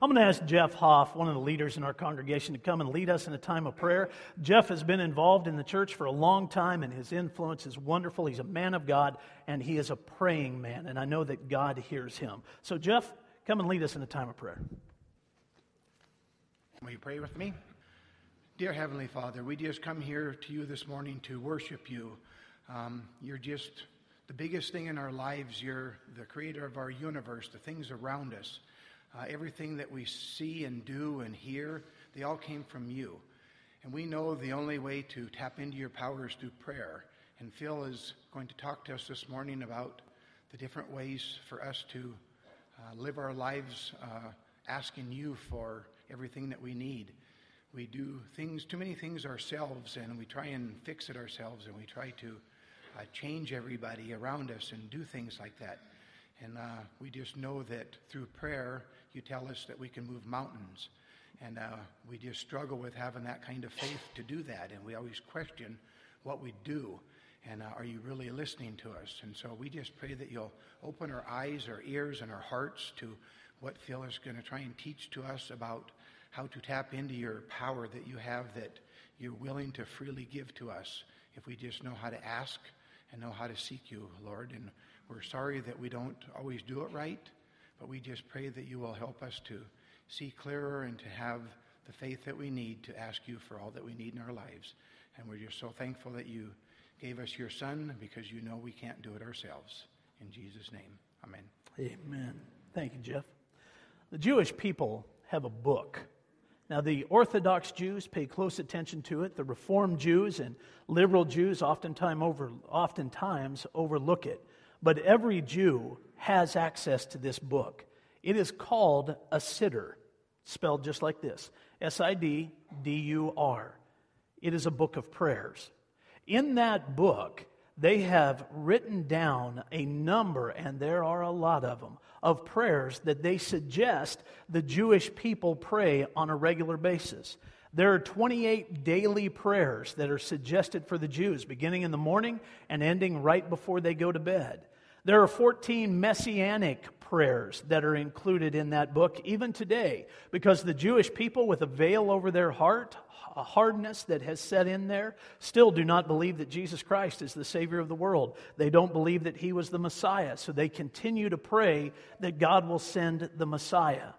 I'm going to ask Jeff Hoff, one of the leaders in our congregation, to come and lead us in a time of prayer. Jeff has been involved in the church for a long time, and his influence is wonderful. He's a man of God, and he is a praying man, and I know that God hears him. So, Jeff, come and lead us in a time of prayer. Will you pray with me? Dear Heavenly Father, we just come here to you this morning to worship you. Um, you're just the biggest thing in our lives. You're the creator of our universe, the things around us. Uh, everything that we see and do and hear, they all came from you. And we know the only way to tap into your power is through prayer. And Phil is going to talk to us this morning about the different ways for us to uh, live our lives uh, asking you for everything that we need. We do things, too many things ourselves, and we try and fix it ourselves, and we try to uh, change everybody around us and do things like that. And uh, we just know that through prayer, you tell us that we can move mountains. And uh, we just struggle with having that kind of faith to do that. And we always question what we do. And uh, are you really listening to us? And so we just pray that you'll open our eyes, our ears, and our hearts to what Phil is going to try and teach to us about how to tap into your power that you have that you're willing to freely give to us if we just know how to ask and know how to seek you, Lord. And we're sorry that we don't always do it right, but we just pray that you will help us to see clearer and to have the faith that we need to ask you for all that we need in our lives. And we're just so thankful that you gave us your son because you know we can't do it ourselves. In Jesus' name, amen. Amen. Thank you, Jeff. The Jewish people have a book. Now, the Orthodox Jews pay close attention to it. The Reformed Jews and liberal Jews oftentimes, over, oftentimes overlook it. But every Jew has access to this book. It is called a Siddur, spelled just like this S I D D U R. It is a book of prayers. In that book, they have written down a number, and there are a lot of them, of prayers that they suggest the Jewish people pray on a regular basis. There are 28 daily prayers that are suggested for the Jews, beginning in the morning and ending right before they go to bed. There are 14 messianic prayers that are included in that book, even today, because the Jewish people, with a veil over their heart, a hardness that has set in there, still do not believe that Jesus Christ is the Savior of the world. They don't believe that He was the Messiah, so they continue to pray that God will send the Messiah.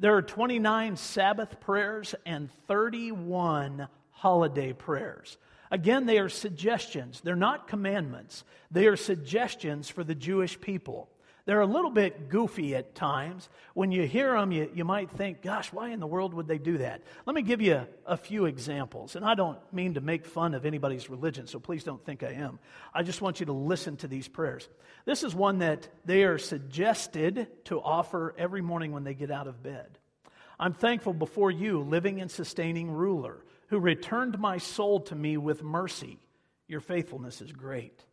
There are 29 Sabbath prayers and 31 holiday prayers. Again, they are suggestions. They're not commandments. They are suggestions for the Jewish people. They're a little bit goofy at times. When you hear them, you, you might think, gosh, why in the world would they do that? Let me give you a, a few examples. And I don't mean to make fun of anybody's religion, so please don't think I am. I just want you to listen to these prayers. This is one that they are suggested to offer every morning when they get out of bed. I'm thankful before you, living and sustaining ruler, who returned my soul to me with mercy. Your faithfulness is great.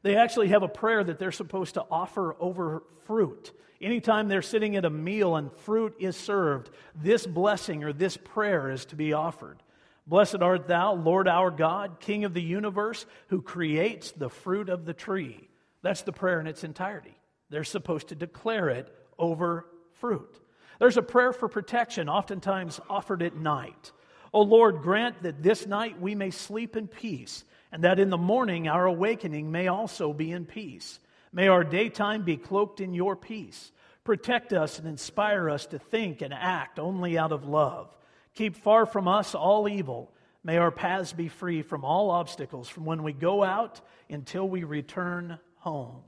They actually have a prayer that they're supposed to offer over fruit. Anytime they're sitting at a meal and fruit is served, this blessing or this prayer is to be offered. Blessed art thou, Lord our God, King of the universe, who creates the fruit of the tree. That's the prayer in its entirety. They're supposed to declare it over fruit. There's a prayer for protection, oftentimes offered at night. O Lord, grant that this night we may sleep in peace and that in the morning our awakening may also be in peace. May our daytime be cloaked in your peace. Protect us and inspire us to think and act only out of love. Keep far from us all evil. May our paths be free from all obstacles from when we go out until we return home.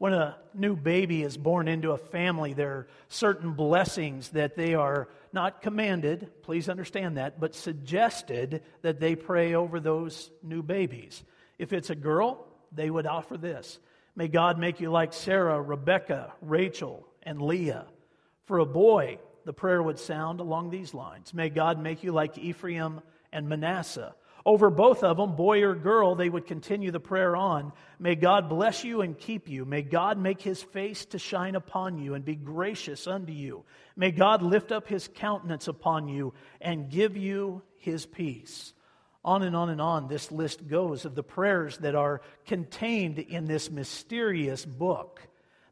When a new baby is born into a family, there are certain blessings that they are not commanded, please understand that, but suggested that they pray over those new babies. If it's a girl, they would offer this May God make you like Sarah, Rebecca, Rachel, and Leah. For a boy, the prayer would sound along these lines May God make you like Ephraim and Manasseh. Over both of them, boy or girl, they would continue the prayer on. May God bless you and keep you. May God make his face to shine upon you and be gracious unto you. May God lift up his countenance upon you and give you his peace. On and on and on, this list goes of the prayers that are contained in this mysterious book.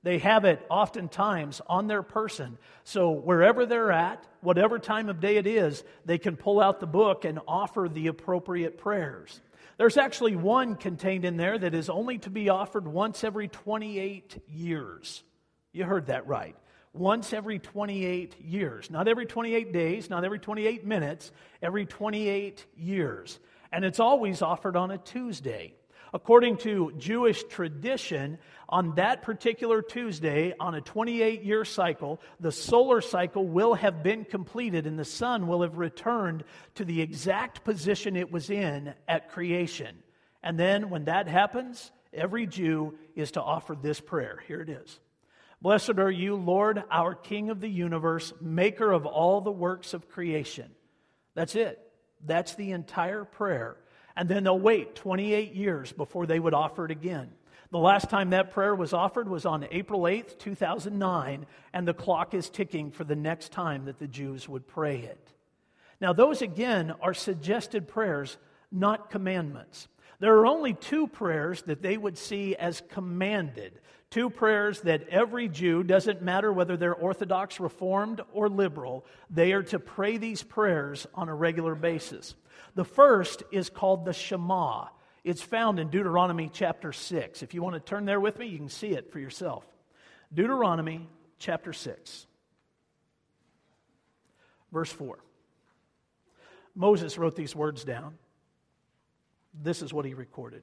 They have it oftentimes on their person. So wherever they're at, whatever time of day it is, they can pull out the book and offer the appropriate prayers. There's actually one contained in there that is only to be offered once every 28 years. You heard that right. Once every 28 years. Not every 28 days, not every 28 minutes, every 28 years. And it's always offered on a Tuesday. According to Jewish tradition, on that particular Tuesday, on a 28 year cycle, the solar cycle will have been completed and the sun will have returned to the exact position it was in at creation. And then when that happens, every Jew is to offer this prayer. Here it is Blessed are you, Lord, our King of the universe, maker of all the works of creation. That's it. That's the entire prayer. And then they'll wait 28 years before they would offer it again. The last time that prayer was offered was on April 8th, 2009, and the clock is ticking for the next time that the Jews would pray it. Now, those again are suggested prayers, not commandments. There are only two prayers that they would see as commanded. Two prayers that every Jew, doesn't matter whether they're Orthodox, Reformed, or liberal, they are to pray these prayers on a regular basis. The first is called the Shema. It's found in Deuteronomy chapter 6. If you want to turn there with me, you can see it for yourself. Deuteronomy chapter 6, verse 4. Moses wrote these words down. This is what he recorded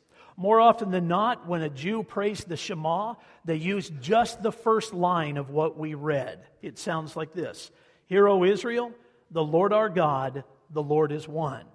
More often than not, when a Jew prays the Shema, they use just the first line of what we read. It sounds like this Hear, O Israel, the Lord our God, the Lord is one.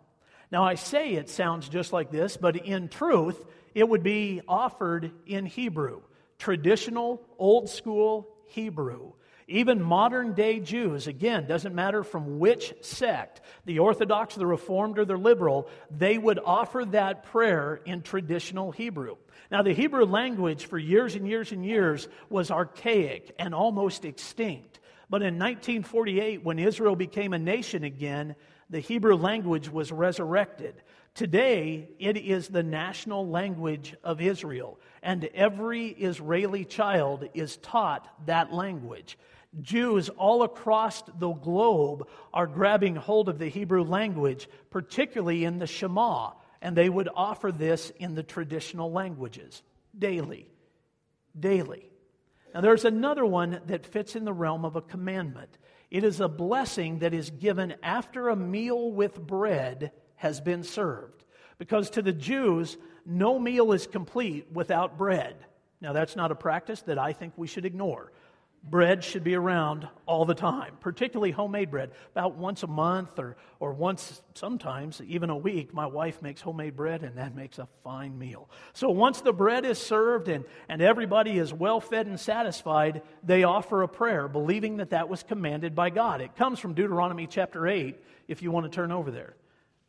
Now, I say it sounds just like this, but in truth, it would be offered in Hebrew, traditional, old school Hebrew. Even modern day Jews, again, doesn't matter from which sect, the Orthodox, the Reformed, or the Liberal, they would offer that prayer in traditional Hebrew. Now, the Hebrew language for years and years and years was archaic and almost extinct. But in 1948, when Israel became a nation again, the Hebrew language was resurrected. Today, it is the national language of Israel, and every Israeli child is taught that language. Jews all across the globe are grabbing hold of the Hebrew language, particularly in the Shema, and they would offer this in the traditional languages daily. Daily. Now, there's another one that fits in the realm of a commandment. It is a blessing that is given after a meal with bread has been served. Because to the Jews, no meal is complete without bread. Now, that's not a practice that I think we should ignore bread should be around all the time, particularly homemade bread. About once a month or, or once, sometimes even a week, my wife makes homemade bread and that makes a fine meal. So once the bread is served and, and everybody is well fed and satisfied, they offer a prayer, believing that that was commanded by God. It comes from Deuteronomy chapter 8, if you want to turn over there.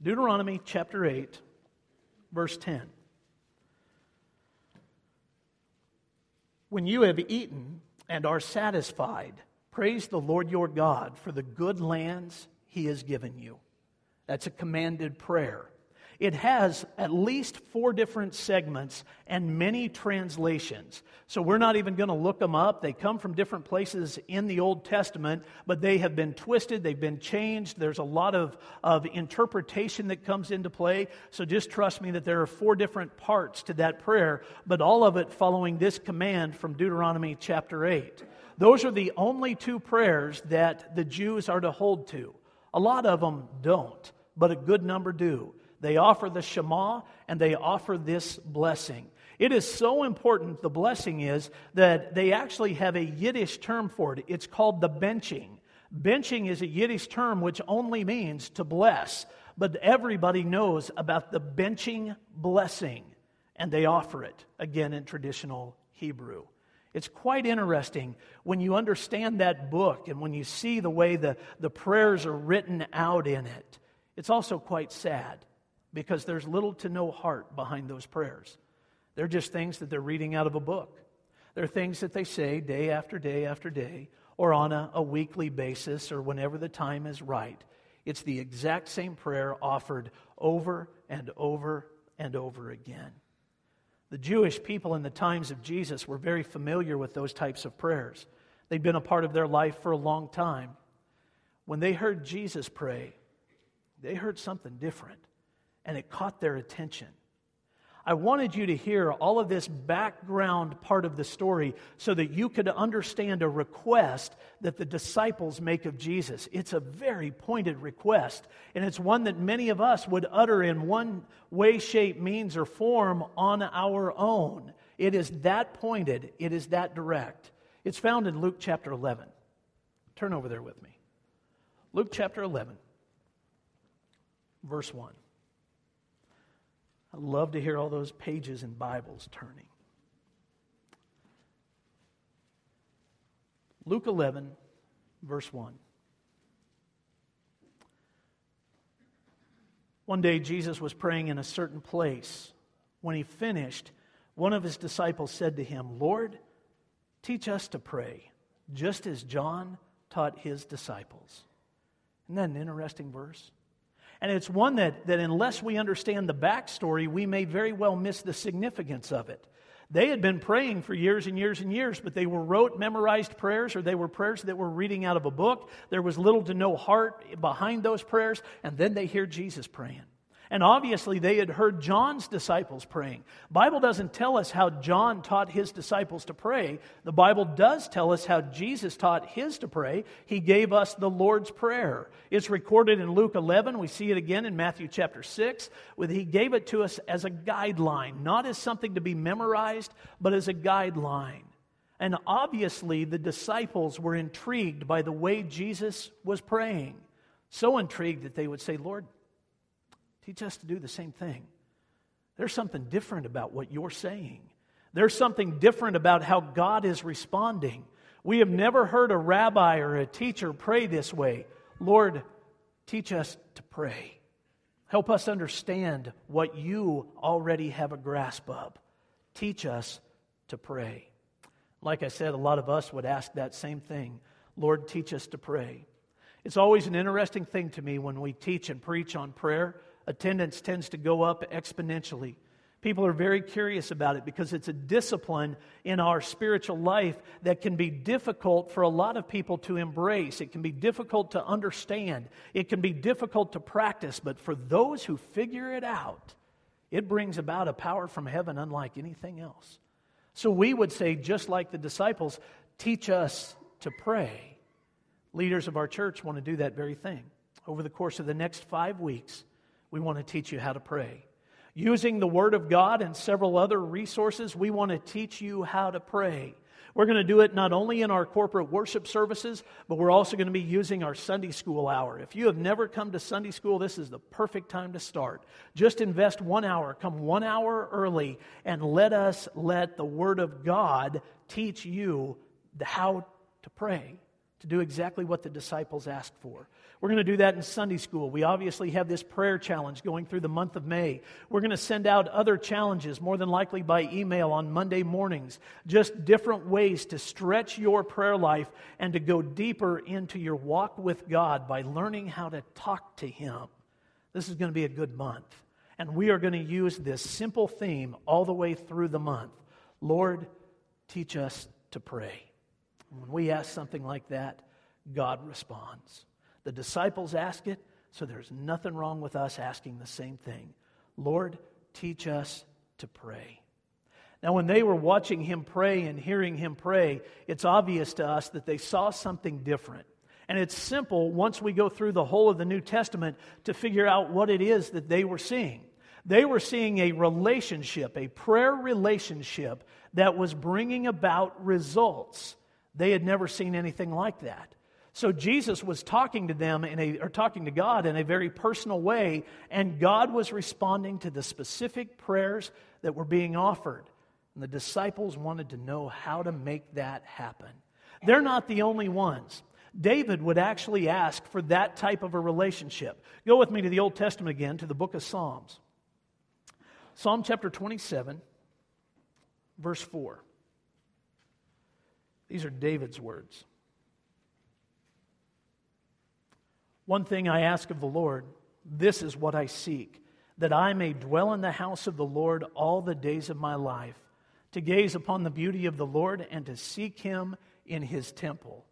Deuteronomy chapter 8, verse 10. When you have eaten, and are satisfied. Praise the Lord your God for the good lands he has given you. That's a commanded prayer. It has at least four different segments and many translations. So we're not even going to look them up. They come from different places in the Old Testament, but they have been twisted, they've been changed. There's a lot of, of interpretation that comes into play. So just trust me that there are four different parts to that prayer, but all of it following this command from Deuteronomy chapter 8. Those are the only two prayers that the Jews are to hold to. A lot of them don't, but a good number do. They offer the Shema and they offer this blessing. It is so important, the blessing is, that they actually have a Yiddish term for it. It's called the benching. Benching is a Yiddish term which only means to bless, but everybody knows about the benching blessing, and they offer it, again in traditional Hebrew. It's quite interesting when you understand that book and when you see the way the, the prayers are written out in it. It's also quite sad because there's little to no heart behind those prayers. They're just things that they're reading out of a book. They're things that they say day after day after day or on a, a weekly basis or whenever the time is right. It's the exact same prayer offered over and over and over again. The Jewish people in the times of Jesus were very familiar with those types of prayers. They'd been a part of their life for a long time. When they heard Jesus pray, they heard something different, and it caught their attention. I wanted you to hear all of this background part of the story so that you could understand a request that the disciples make of Jesus. It's a very pointed request, and it's one that many of us would utter in one way, shape, means, or form on our own. It is that pointed, it is that direct. It's found in Luke chapter 11. Turn over there with me. Luke chapter 11, verse 1. I love to hear all those pages in Bibles turning. Luke 11, verse 1. One day, Jesus was praying in a certain place. When he finished, one of his disciples said to him, Lord, teach us to pray, just as John taught his disciples. Isn't that an interesting verse? And it's one that, that, unless we understand the backstory, we may very well miss the significance of it. They had been praying for years and years and years, but they were rote, memorized prayers, or they were prayers that were reading out of a book. There was little to no heart behind those prayers, and then they hear Jesus praying. And obviously, they had heard John's disciples praying. Bible doesn't tell us how John taught his disciples to pray. The Bible does tell us how Jesus taught his to pray. He gave us the Lord's Prayer. It's recorded in Luke 11. We see it again in Matthew chapter 6. With he gave it to us as a guideline, not as something to be memorized, but as a guideline. And obviously, the disciples were intrigued by the way Jesus was praying. So intrigued that they would say, Lord, Teach us to do the same thing. There's something different about what you're saying. There's something different about how God is responding. We have never heard a rabbi or a teacher pray this way. Lord, teach us to pray. Help us understand what you already have a grasp of. Teach us to pray. Like I said, a lot of us would ask that same thing Lord, teach us to pray. It's always an interesting thing to me when we teach and preach on prayer attendance tends to go up exponentially. People are very curious about it because it's a discipline in our spiritual life that can be difficult for a lot of people to embrace. It can be difficult to understand. It can be difficult to practice. But for those who figure it out, it brings about a power from heaven unlike anything else. So we would say, just like the disciples, teach us to pray. Leaders of our church want to do that very thing. Over the course of the next five weeks, we want to teach you how to pray. Using the Word of God and several other resources, we want to teach you how to pray. We're going to do it not only in our corporate worship services, but we're also going to be using our Sunday school hour. If you have never come to Sunday school, this is the perfect time to start. Just invest one hour, come one hour early, and let us let the Word of God teach you how to pray, to do exactly what the disciples asked for. We're going to do that in Sunday school. We obviously have this prayer challenge going through the month of May. We're going to send out other challenges, more than likely by email on Monday mornings, just different ways to stretch your prayer life and to go deeper into your walk with God by learning how to talk to Him. This is going to be a good month. And we are going to use this simple theme all the way through the month Lord, teach us to pray. When we ask something like that, God responds. The disciples ask it, so there's nothing wrong with us asking the same thing. Lord, teach us to pray. Now, when they were watching him pray and hearing him pray, it's obvious to us that they saw something different. And it's simple once we go through the whole of the New Testament to figure out what it is that they were seeing. They were seeing a relationship, a prayer relationship that was bringing about results. They had never seen anything like that. So Jesus was talking to them in a, or talking to God in a very personal way, and God was responding to the specific prayers that were being offered. And the disciples wanted to know how to make that happen. They're not the only ones. David would actually ask for that type of a relationship. Go with me to the Old Testament again, to the book of Psalms. Psalm chapter 27, verse 4. These are David's words. One thing I ask of the Lord, this is what I seek, that I may dwell in the house of the Lord all the days of my life, to gaze upon the beauty of the Lord and to seek him in his temple.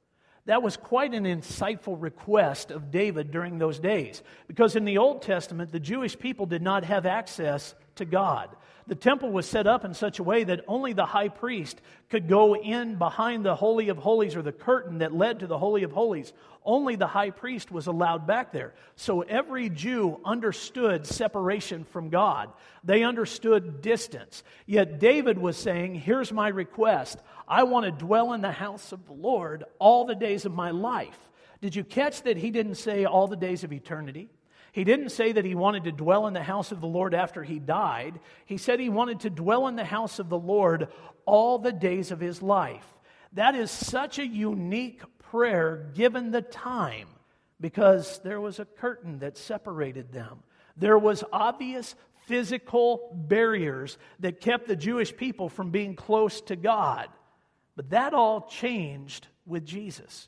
That was quite an insightful request of David during those days, because in the Old Testament, the Jewish people did not have access to God. The temple was set up in such a way that only the high priest could go in behind the Holy of Holies or the curtain that led to the Holy of Holies. Only the high priest was allowed back there. So every Jew understood separation from God. They understood distance. Yet David was saying, Here's my request. I want to dwell in the house of the Lord all the days of my life. Did you catch that he didn't say all the days of eternity? He didn't say that he wanted to dwell in the house of the Lord after he died. He said he wanted to dwell in the house of the Lord all the days of his life. That is such a unique prayer given the time because there was a curtain that separated them. There was obvious physical barriers that kept the Jewish people from being close to God. But that all changed with Jesus.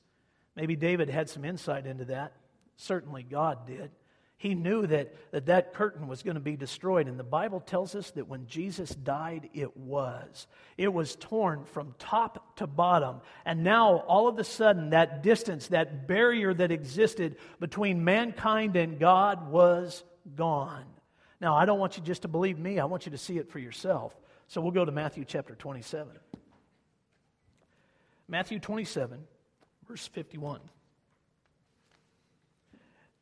Maybe David had some insight into that. Certainly God did. He knew that, that that curtain was going to be destroyed. And the Bible tells us that when Jesus died, it was. It was torn from top to bottom. And now, all of a sudden, that distance, that barrier that existed between mankind and God was gone. Now, I don't want you just to believe me, I want you to see it for yourself. So we'll go to Matthew chapter 27. Matthew 27, verse 51.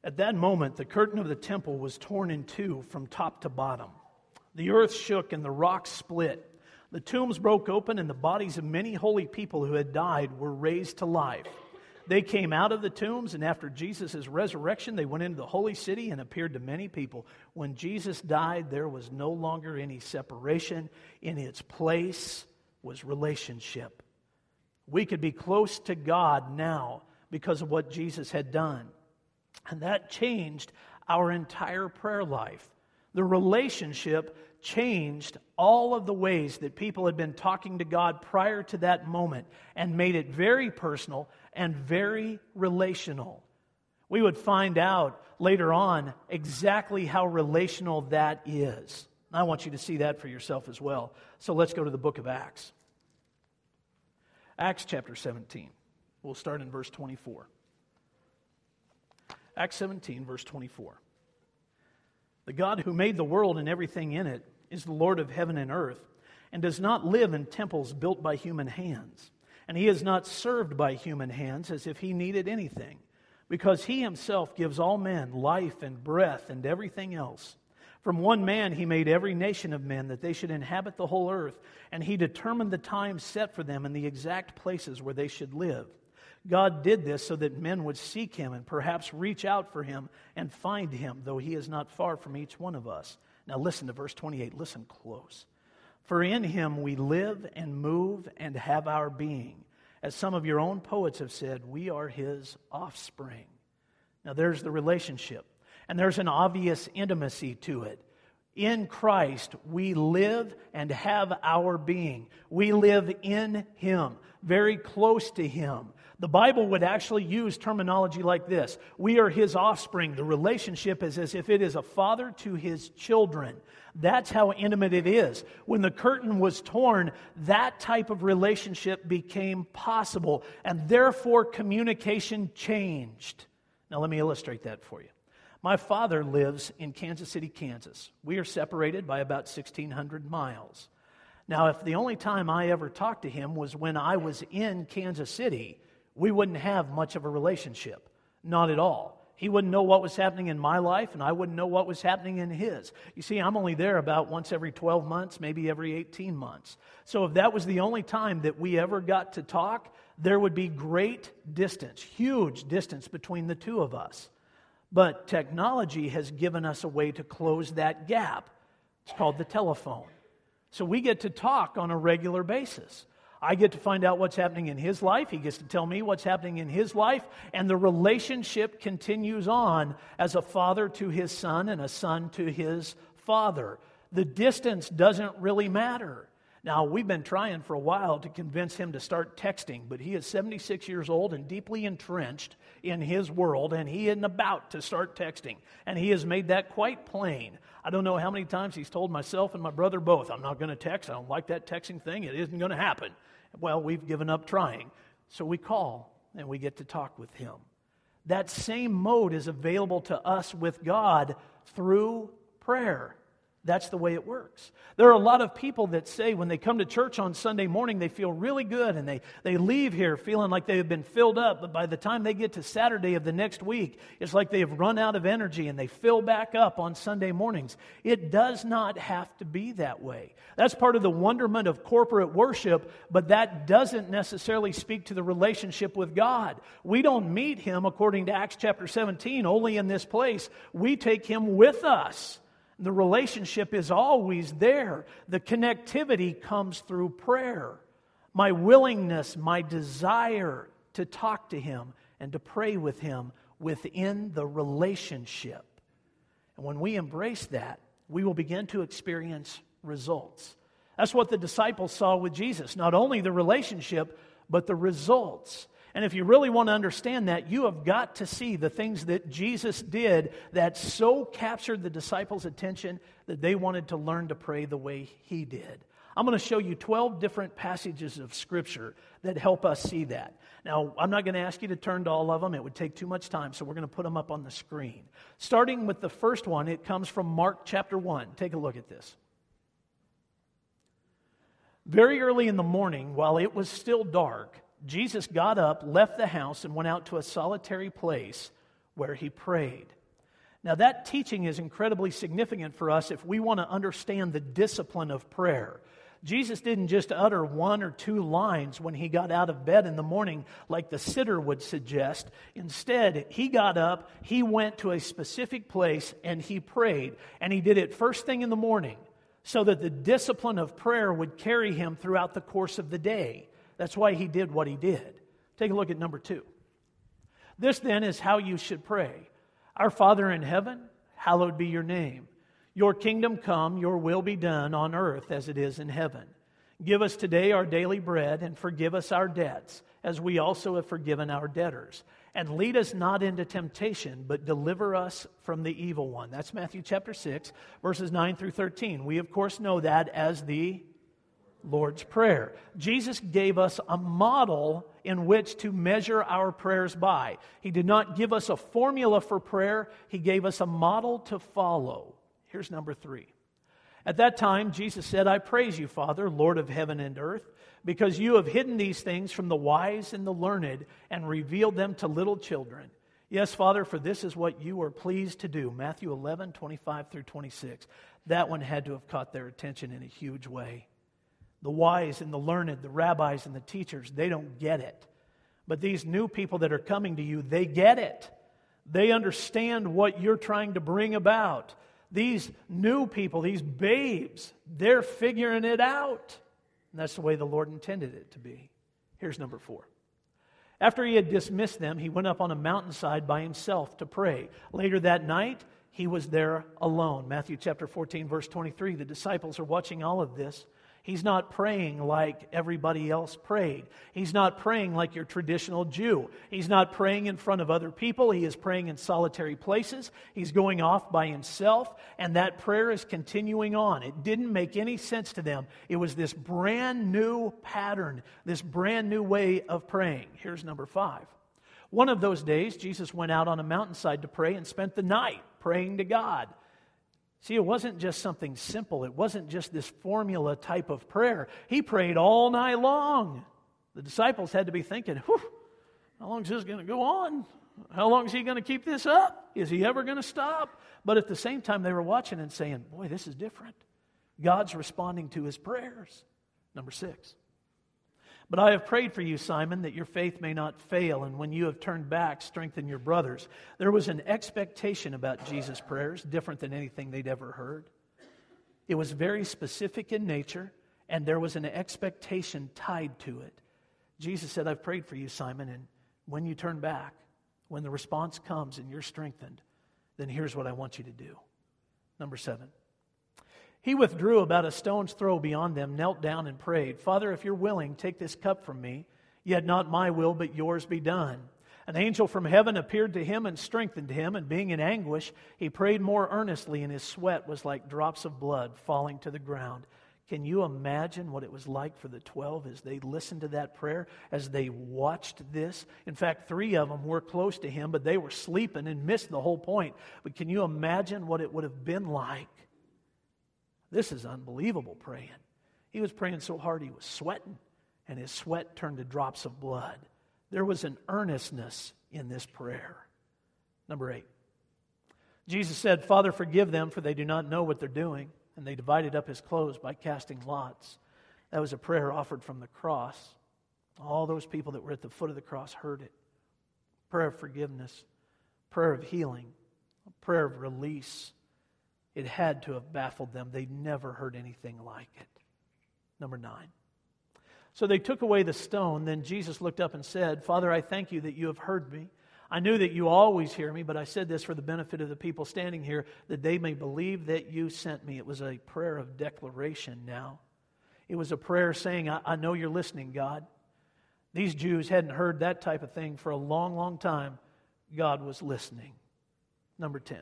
At that moment, the curtain of the temple was torn in two from top to bottom. The earth shook and the rocks split. The tombs broke open, and the bodies of many holy people who had died were raised to life. They came out of the tombs, and after Jesus' resurrection, they went into the holy city and appeared to many people. When Jesus died, there was no longer any separation. In its place was relationship. We could be close to God now because of what Jesus had done. And that changed our entire prayer life. The relationship changed all of the ways that people had been talking to God prior to that moment and made it very personal and very relational. We would find out later on exactly how relational that is. I want you to see that for yourself as well. So let's go to the book of Acts. Acts chapter 17. We'll start in verse 24. Acts 17, verse 24. The God who made the world and everything in it is the Lord of heaven and earth, and does not live in temples built by human hands. And he is not served by human hands as if he needed anything, because he himself gives all men life and breath and everything else. From one man he made every nation of men that they should inhabit the whole earth, and he determined the time set for them and the exact places where they should live. God did this so that men would seek him and perhaps reach out for him and find him, though he is not far from each one of us. Now, listen to verse 28. Listen close. For in him we live and move and have our being. As some of your own poets have said, we are his offspring. Now, there's the relationship, and there's an obvious intimacy to it. In Christ, we live and have our being. We live in him, very close to him. The Bible would actually use terminology like this We are his offspring. The relationship is as if it is a father to his children. That's how intimate it is. When the curtain was torn, that type of relationship became possible, and therefore communication changed. Now, let me illustrate that for you. My father lives in Kansas City, Kansas. We are separated by about 1,600 miles. Now, if the only time I ever talked to him was when I was in Kansas City, we wouldn't have much of a relationship. Not at all. He wouldn't know what was happening in my life, and I wouldn't know what was happening in his. You see, I'm only there about once every 12 months, maybe every 18 months. So if that was the only time that we ever got to talk, there would be great distance, huge distance between the two of us. But technology has given us a way to close that gap. It's called the telephone. So we get to talk on a regular basis. I get to find out what's happening in his life. He gets to tell me what's happening in his life. And the relationship continues on as a father to his son and a son to his father. The distance doesn't really matter. Now, we've been trying for a while to convince him to start texting, but he is 76 years old and deeply entrenched in his world, and he isn't about to start texting. And he has made that quite plain. I don't know how many times he's told myself and my brother both, I'm not going to text. I don't like that texting thing. It isn't going to happen. Well, we've given up trying. So we call and we get to talk with him. That same mode is available to us with God through prayer. That's the way it works. There are a lot of people that say when they come to church on Sunday morning, they feel really good and they, they leave here feeling like they have been filled up. But by the time they get to Saturday of the next week, it's like they have run out of energy and they fill back up on Sunday mornings. It does not have to be that way. That's part of the wonderment of corporate worship, but that doesn't necessarily speak to the relationship with God. We don't meet Him, according to Acts chapter 17, only in this place. We take Him with us. The relationship is always there. The connectivity comes through prayer. My willingness, my desire to talk to Him and to pray with Him within the relationship. And when we embrace that, we will begin to experience results. That's what the disciples saw with Jesus not only the relationship, but the results. And if you really want to understand that, you have got to see the things that Jesus did that so captured the disciples' attention that they wanted to learn to pray the way he did. I'm going to show you 12 different passages of Scripture that help us see that. Now, I'm not going to ask you to turn to all of them, it would take too much time, so we're going to put them up on the screen. Starting with the first one, it comes from Mark chapter 1. Take a look at this. Very early in the morning, while it was still dark, Jesus got up, left the house, and went out to a solitary place where he prayed. Now, that teaching is incredibly significant for us if we want to understand the discipline of prayer. Jesus didn't just utter one or two lines when he got out of bed in the morning, like the Siddur would suggest. Instead, he got up, he went to a specific place, and he prayed. And he did it first thing in the morning so that the discipline of prayer would carry him throughout the course of the day. That's why he did what he did. Take a look at number two. This then is how you should pray Our Father in heaven, hallowed be your name. Your kingdom come, your will be done on earth as it is in heaven. Give us today our daily bread and forgive us our debts, as we also have forgiven our debtors. And lead us not into temptation, but deliver us from the evil one. That's Matthew chapter 6, verses 9 through 13. We, of course, know that as the Lord's Prayer. Jesus gave us a model in which to measure our prayers by. He did not give us a formula for prayer, He gave us a model to follow. Here's number three. At that time, Jesus said, I praise you, Father, Lord of heaven and earth, because you have hidden these things from the wise and the learned and revealed them to little children. Yes, Father, for this is what you are pleased to do. Matthew 11, 25 through 26. That one had to have caught their attention in a huge way. The wise and the learned, the rabbis and the teachers, they don't get it. But these new people that are coming to you, they get it. They understand what you're trying to bring about. These new people, these babes, they're figuring it out. And that's the way the Lord intended it to be. Here's number four. After he had dismissed them, he went up on a mountainside by himself to pray. Later that night, he was there alone. Matthew chapter 14, verse 23. The disciples are watching all of this. He's not praying like everybody else prayed. He's not praying like your traditional Jew. He's not praying in front of other people. He is praying in solitary places. He's going off by himself, and that prayer is continuing on. It didn't make any sense to them. It was this brand new pattern, this brand new way of praying. Here's number five. One of those days, Jesus went out on a mountainside to pray and spent the night praying to God. See, it wasn't just something simple. It wasn't just this formula type of prayer. He prayed all night long. The disciples had to be thinking, whew, how long is this going to go on? How long is he going to keep this up? Is he ever going to stop? But at the same time, they were watching and saying, boy, this is different. God's responding to his prayers. Number six. But I have prayed for you, Simon, that your faith may not fail, and when you have turned back, strengthen your brothers. There was an expectation about Jesus' prayers, different than anything they'd ever heard. It was very specific in nature, and there was an expectation tied to it. Jesus said, I've prayed for you, Simon, and when you turn back, when the response comes and you're strengthened, then here's what I want you to do. Number seven. He withdrew about a stone's throw beyond them, knelt down, and prayed, Father, if you're willing, take this cup from me, yet not my will, but yours be done. An angel from heaven appeared to him and strengthened him, and being in anguish, he prayed more earnestly, and his sweat was like drops of blood falling to the ground. Can you imagine what it was like for the 12 as they listened to that prayer, as they watched this? In fact, three of them were close to him, but they were sleeping and missed the whole point. But can you imagine what it would have been like? This is unbelievable praying. He was praying so hard he was sweating, and his sweat turned to drops of blood. There was an earnestness in this prayer. Number eight. Jesus said, Father, forgive them, for they do not know what they're doing and they divided up his clothes by casting lots. That was a prayer offered from the cross. All those people that were at the foot of the cross heard it. Prayer of forgiveness, prayer of healing, prayer of release. It had to have baffled them. They'd never heard anything like it. Number nine. So they took away the stone. Then Jesus looked up and said, Father, I thank you that you have heard me. I knew that you always hear me, but I said this for the benefit of the people standing here, that they may believe that you sent me. It was a prayer of declaration now. It was a prayer saying, I, I know you're listening, God. These Jews hadn't heard that type of thing for a long, long time. God was listening. Number 10.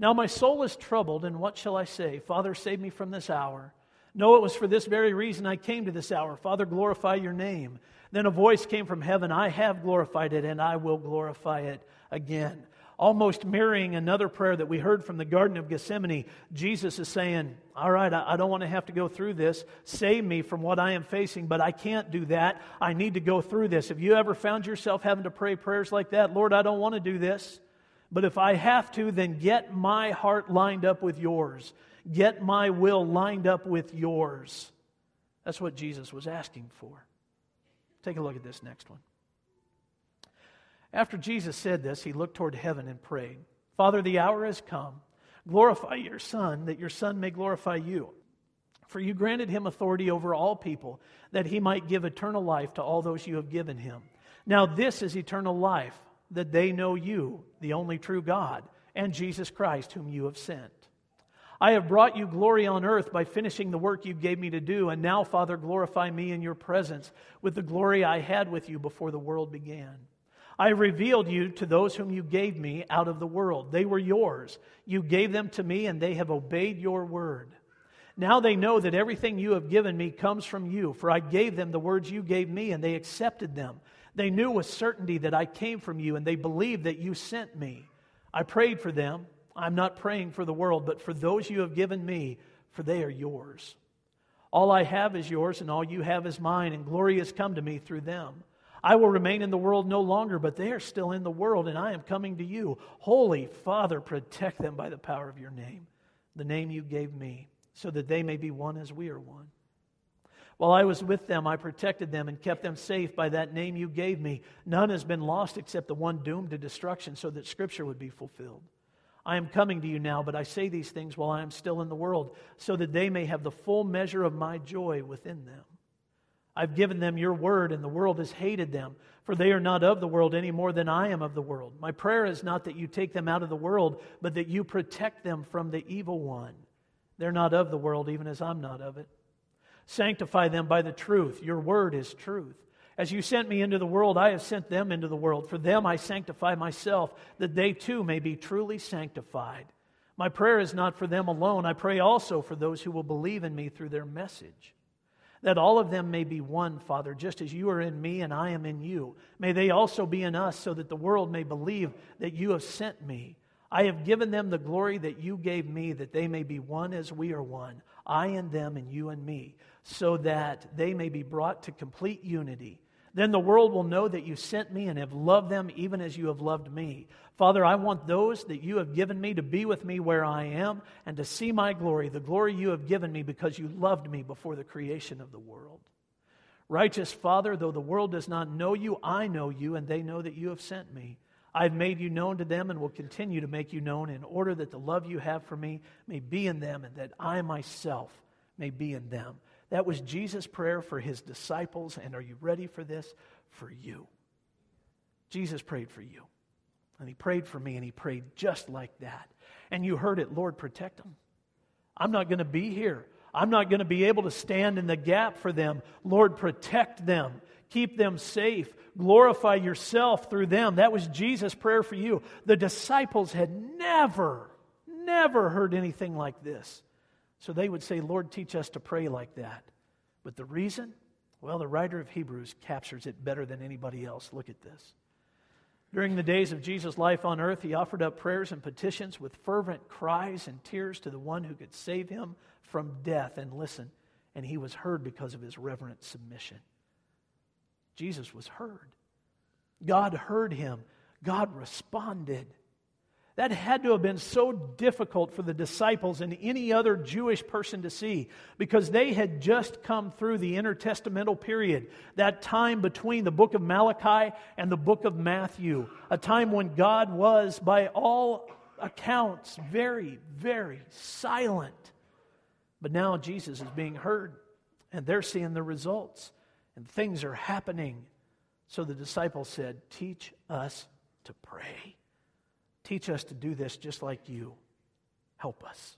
Now my soul is troubled, and what shall I say? Father, save me from this hour. No, it was for this very reason I came to this hour. Father, glorify your name. Then a voice came from heaven I have glorified it, and I will glorify it again. Almost mirroring another prayer that we heard from the Garden of Gethsemane, Jesus is saying, All right, I don't want to have to go through this. Save me from what I am facing, but I can't do that. I need to go through this. Have you ever found yourself having to pray prayers like that? Lord, I don't want to do this. But if I have to, then get my heart lined up with yours. Get my will lined up with yours. That's what Jesus was asking for. Take a look at this next one. After Jesus said this, he looked toward heaven and prayed Father, the hour has come. Glorify your Son, that your Son may glorify you. For you granted him authority over all people, that he might give eternal life to all those you have given him. Now, this is eternal life, that they know you, the only true God, and Jesus Christ, whom you have sent. I have brought you glory on earth by finishing the work you gave me to do. And now, Father, glorify me in your presence with the glory I had with you before the world began. I revealed you to those whom you gave me out of the world. They were yours. You gave them to me, and they have obeyed your word. Now they know that everything you have given me comes from you, for I gave them the words you gave me, and they accepted them. They knew with certainty that I came from you, and they believed that you sent me. I prayed for them. I'm not praying for the world, but for those you have given me, for they are yours. All I have is yours, and all you have is mine, and glory has come to me through them. I will remain in the world no longer, but they are still in the world, and I am coming to you. Holy Father, protect them by the power of your name, the name you gave me, so that they may be one as we are one. While I was with them, I protected them and kept them safe by that name you gave me. None has been lost except the one doomed to destruction, so that Scripture would be fulfilled. I am coming to you now, but I say these things while I am still in the world, so that they may have the full measure of my joy within them. I've given them your word, and the world has hated them, for they are not of the world any more than I am of the world. My prayer is not that you take them out of the world, but that you protect them from the evil one. They're not of the world, even as I'm not of it. Sanctify them by the truth. Your word is truth. As you sent me into the world, I have sent them into the world. For them I sanctify myself, that they too may be truly sanctified. My prayer is not for them alone. I pray also for those who will believe in me through their message. That all of them may be one, Father, just as you are in me and I am in you. May they also be in us, so that the world may believe that you have sent me. I have given them the glory that you gave me, that they may be one as we are one, I and them and you and me, so that they may be brought to complete unity. Then the world will know that you sent me and have loved them even as you have loved me. Father, I want those that you have given me to be with me where I am and to see my glory, the glory you have given me because you loved me before the creation of the world. Righteous Father, though the world does not know you, I know you, and they know that you have sent me. I've made you known to them and will continue to make you known in order that the love you have for me may be in them and that I myself may be in them. That was Jesus' prayer for his disciples. And are you ready for this? For you. Jesus prayed for you. And he prayed for me, and he prayed just like that. And you heard it Lord, protect them. I'm not going to be here. I'm not going to be able to stand in the gap for them. Lord, protect them. Keep them safe. Glorify yourself through them. That was Jesus' prayer for you. The disciples had never, never heard anything like this. So they would say, Lord, teach us to pray like that. But the reason? Well, the writer of Hebrews captures it better than anybody else. Look at this. During the days of Jesus' life on earth, he offered up prayers and petitions with fervent cries and tears to the one who could save him from death. And listen, and he was heard because of his reverent submission. Jesus was heard. God heard him. God responded. That had to have been so difficult for the disciples and any other Jewish person to see because they had just come through the intertestamental period, that time between the book of Malachi and the book of Matthew, a time when God was, by all accounts, very, very silent. But now Jesus is being heard and they're seeing the results and things are happening. So the disciples said, Teach us to pray. Teach us to do this just like you. Help us.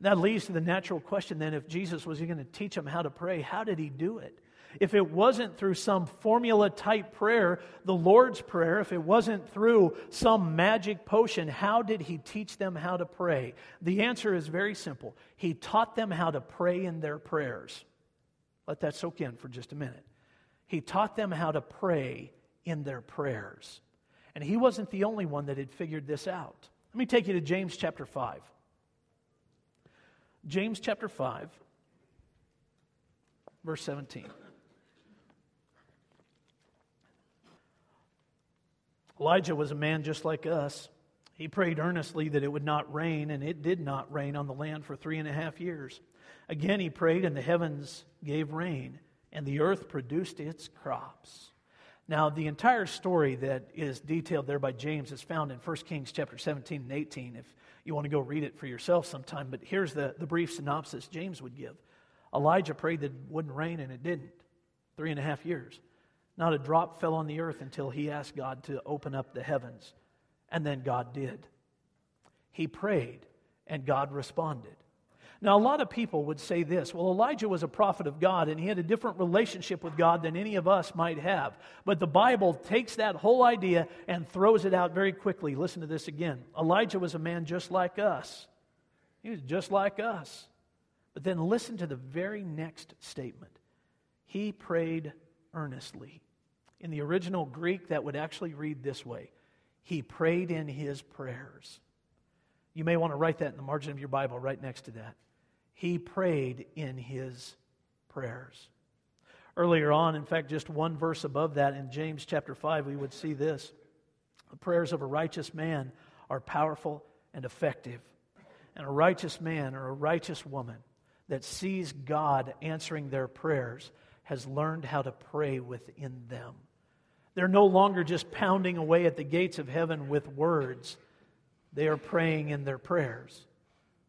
That leads to the natural question then if Jesus was going to teach them how to pray, how did he do it? If it wasn't through some formula type prayer, the Lord's Prayer, if it wasn't through some magic potion, how did he teach them how to pray? The answer is very simple. He taught them how to pray in their prayers. Let that soak in for just a minute. He taught them how to pray in their prayers. And he wasn't the only one that had figured this out. Let me take you to James chapter 5. James chapter 5, verse 17. Elijah was a man just like us. He prayed earnestly that it would not rain, and it did not rain on the land for three and a half years. Again, he prayed, and the heavens gave rain, and the earth produced its crops. Now, the entire story that is detailed there by James is found in 1 Kings chapter 17 and 18, if you want to go read it for yourself sometime. But here's the, the brief synopsis James would give Elijah prayed that it wouldn't rain, and it didn't. Three and a half years. Not a drop fell on the earth until he asked God to open up the heavens. And then God did. He prayed, and God responded. Now, a lot of people would say this well, Elijah was a prophet of God and he had a different relationship with God than any of us might have. But the Bible takes that whole idea and throws it out very quickly. Listen to this again Elijah was a man just like us, he was just like us. But then listen to the very next statement he prayed earnestly. In the original Greek, that would actually read this way He prayed in his prayers. You may want to write that in the margin of your Bible right next to that he prayed in his prayers. Earlier on, in fact, just one verse above that in James chapter 5, we would see this. The prayers of a righteous man are powerful and effective. And a righteous man or a righteous woman that sees God answering their prayers has learned how to pray within them. They're no longer just pounding away at the gates of heaven with words, they are praying in their prayers.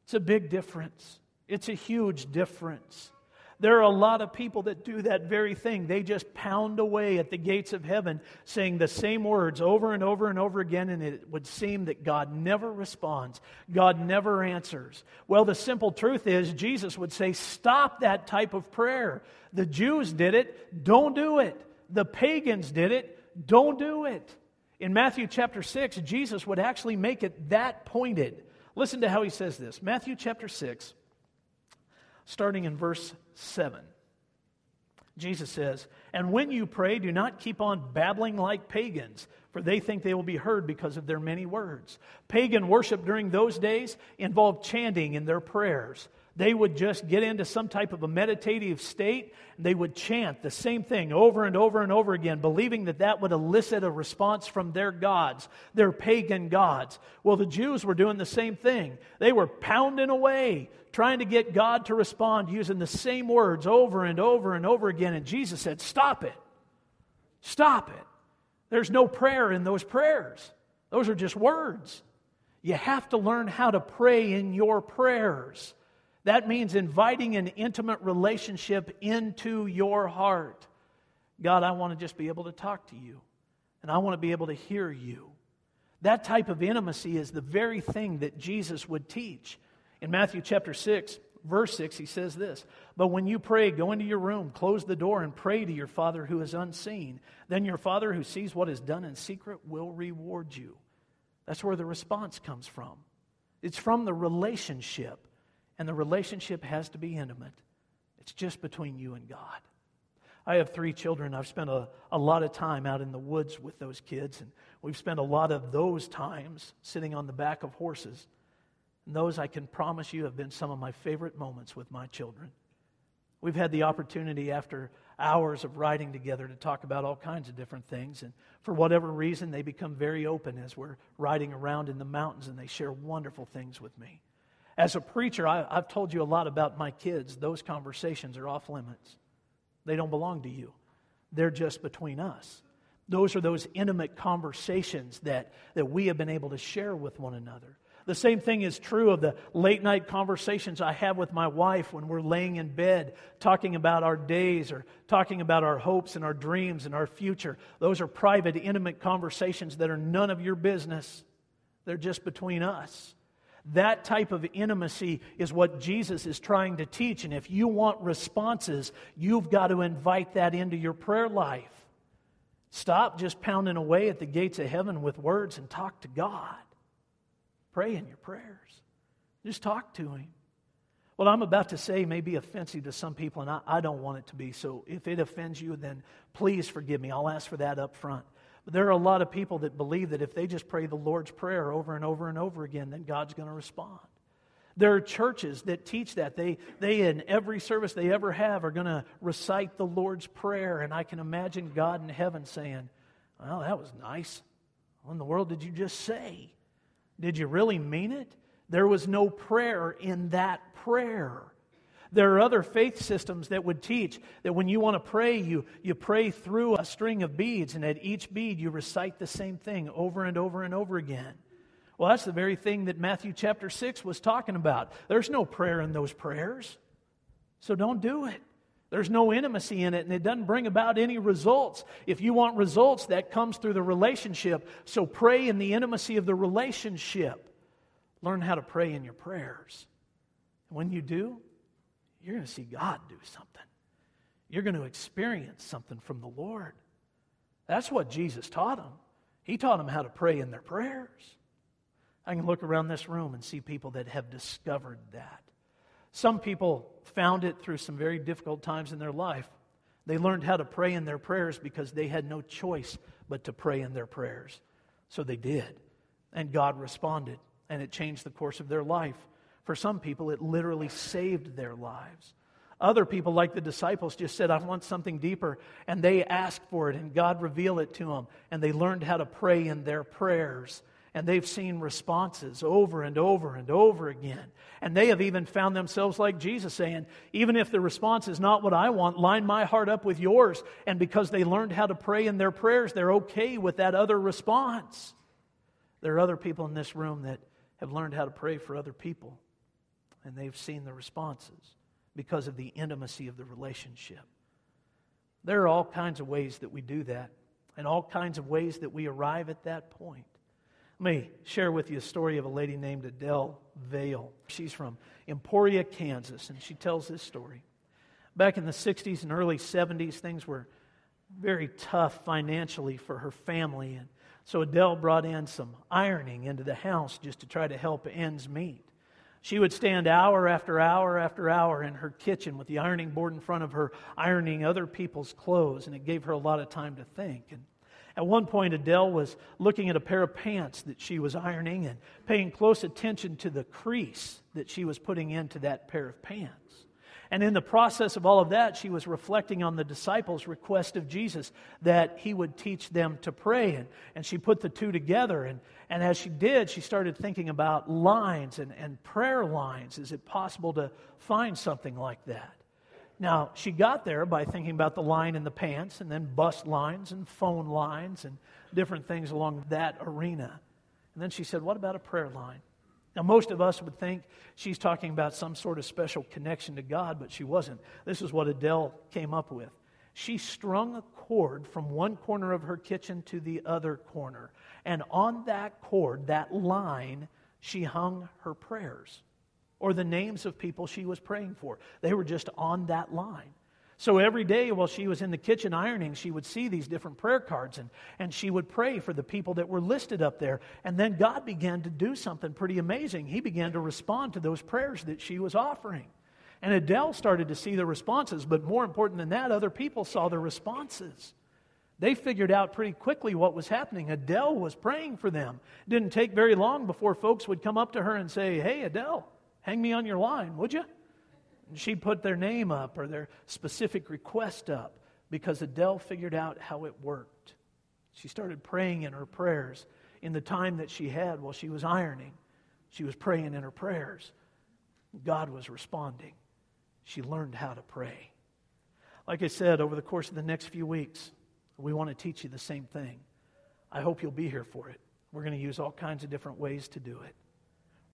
It's a big difference. It's a huge difference. There are a lot of people that do that very thing. They just pound away at the gates of heaven, saying the same words over and over and over again, and it would seem that God never responds. God never answers. Well, the simple truth is, Jesus would say, Stop that type of prayer. The Jews did it, don't do it. The pagans did it, don't do it. In Matthew chapter 6, Jesus would actually make it that pointed. Listen to how he says this Matthew chapter 6 starting in verse 7. Jesus says, And when you pray, do not keep on babbling like pagans, for they think they will be heard because of their many words. Pagan worship during those days involved chanting in their prayers. They would just get into some type of a meditative state. And they would chant the same thing over and over and over again, believing that that would elicit a response from their gods, their pagan gods. Well, the Jews were doing the same thing. They were pounding away, trying to get God to respond using the same words over and over and over again. And Jesus said, Stop it. Stop it. There's no prayer in those prayers, those are just words. You have to learn how to pray in your prayers. That means inviting an intimate relationship into your heart. God, I want to just be able to talk to you, and I want to be able to hear you. That type of intimacy is the very thing that Jesus would teach. In Matthew chapter 6, verse 6, he says this But when you pray, go into your room, close the door, and pray to your Father who is unseen. Then your Father who sees what is done in secret will reward you. That's where the response comes from. It's from the relationship, and the relationship has to be intimate. It's just between you and God. I have three children. I've spent a, a lot of time out in the woods with those kids, and we've spent a lot of those times sitting on the back of horses. And those, I can promise you, have been some of my favorite moments with my children. We've had the opportunity after hours of riding together to talk about all kinds of different things. And for whatever reason, they become very open as we're riding around in the mountains and they share wonderful things with me. As a preacher, I, have told you a lot about my kids. Those conversations are off limits, they don't belong to you, they're just between us. Those are those intimate conversations that, that we have been able to share with one another. The same thing is true of the late night conversations I have with my wife when we're laying in bed talking about our days or talking about our hopes and our dreams and our future. Those are private, intimate conversations that are none of your business, they're just between us. That type of intimacy is what Jesus is trying to teach. And if you want responses, you've got to invite that into your prayer life. Stop just pounding away at the gates of heaven with words and talk to God. Pray in your prayers. Just talk to Him. What I'm about to say may be offensive to some people, and I, I, don't want it to be. So if it offends you, then please forgive me. I'll ask for that up front. But there are a lot of people that believe that if they just pray the Lord's Prayer over and over and over again, then God's going to respond. There are churches that teach that. They, they, in every service they ever have, are going to recite the Lord's Prayer. And I can imagine God in heaven saying, Well, that was nice. What in the world did you just say? Did you really mean it? There was no prayer in that prayer. There are other faith systems that would teach that when you want to pray, you, you pray through a string of beads, and at each bead you recite the same thing over and over and over again. Well, that's the very thing that Matthew chapter 6 was talking about. There's no prayer in those prayers, so don't do it. There's no intimacy in it, and it doesn't bring about any results. If you want results, that comes through the relationship. So pray in the intimacy of the relationship. Learn how to pray in your prayers. And when you do, you're going to see God do something. You're going to experience something from the Lord. That's what Jesus taught them. He taught them how to pray in their prayers. I can look around this room and see people that have discovered that. Some people found it through some very difficult times in their life. They learned how to pray in their prayers because they had no choice but to pray in their prayers. So they did. And God responded, and it changed the course of their life. For some people, it literally saved their lives. Other people, like the disciples, just said, I want something deeper. And they asked for it, and God revealed it to them. And they learned how to pray in their prayers and they've seen responses over and over and over again. And they have even found themselves like Jesus saying, even if the response is not what I want, line my heart up with yours. And because they learned how to pray in their prayers, they're okay with that other response. There are other people in this room that have learned how to pray for other people, and they've seen the responses because of the intimacy of the relationship. There are all kinds of ways that we do that, and all kinds of ways that we arrive at that point. Let me share with you a story of a lady named Adele Vale. She's from Emporia, Kansas, and she tells this story. Back in the 60s and early 70s, things were very tough financially for her family. And so Adele brought in some ironing into the house just to try to help ends meet. She would stand hour after hour after hour in her kitchen with the ironing board in front of her, ironing other people's clothes, and it gave her a lot of time to think. And at one point, Adele was looking at a pair of pants that she was ironing and paying close attention to the crease that she was putting into that pair of pants. And in the process of all of that, she was reflecting on the disciples' request of Jesus that he would teach them to pray. And, and she put the two together. And, and as she did, she started thinking about lines and, and prayer lines. Is it possible to find something like that? Now, she got there by thinking about the line in the pants and then bus lines and phone lines and different things along that arena. And then she said, What about a prayer line? Now, most of us would think she's talking about some sort of special connection to God, but she wasn't. This is what Adele came up with. She strung a cord from one corner of her kitchen to the other corner. And on that cord, that line, she hung her prayers or the names of people she was praying for. They were just on that line. So every day while she was in the kitchen ironing, she would see these different prayer cards and, and she would pray for the people that were listed up there. And then God began to do something pretty amazing. He began to respond to those prayers that she was offering. And Adele started to see the responses, but more important than that, other people saw the responses. They figured out pretty quickly what was happening. Adele was praying for them. It didn't take very long before folks would come up to her and say, Hey, Adele, hang me on your line, would you? And she'd put their name up or their specific request up because Adele figured out how it worked. She started praying in her prayers in the time that she had while she was ironing. She was praying in her prayers. God was responding. She learned how to pray. Like I said, over the course of the next few weeks, we want to teach you the same thing. I hope you'll be here for it. We're going to use all kinds of different ways to do it.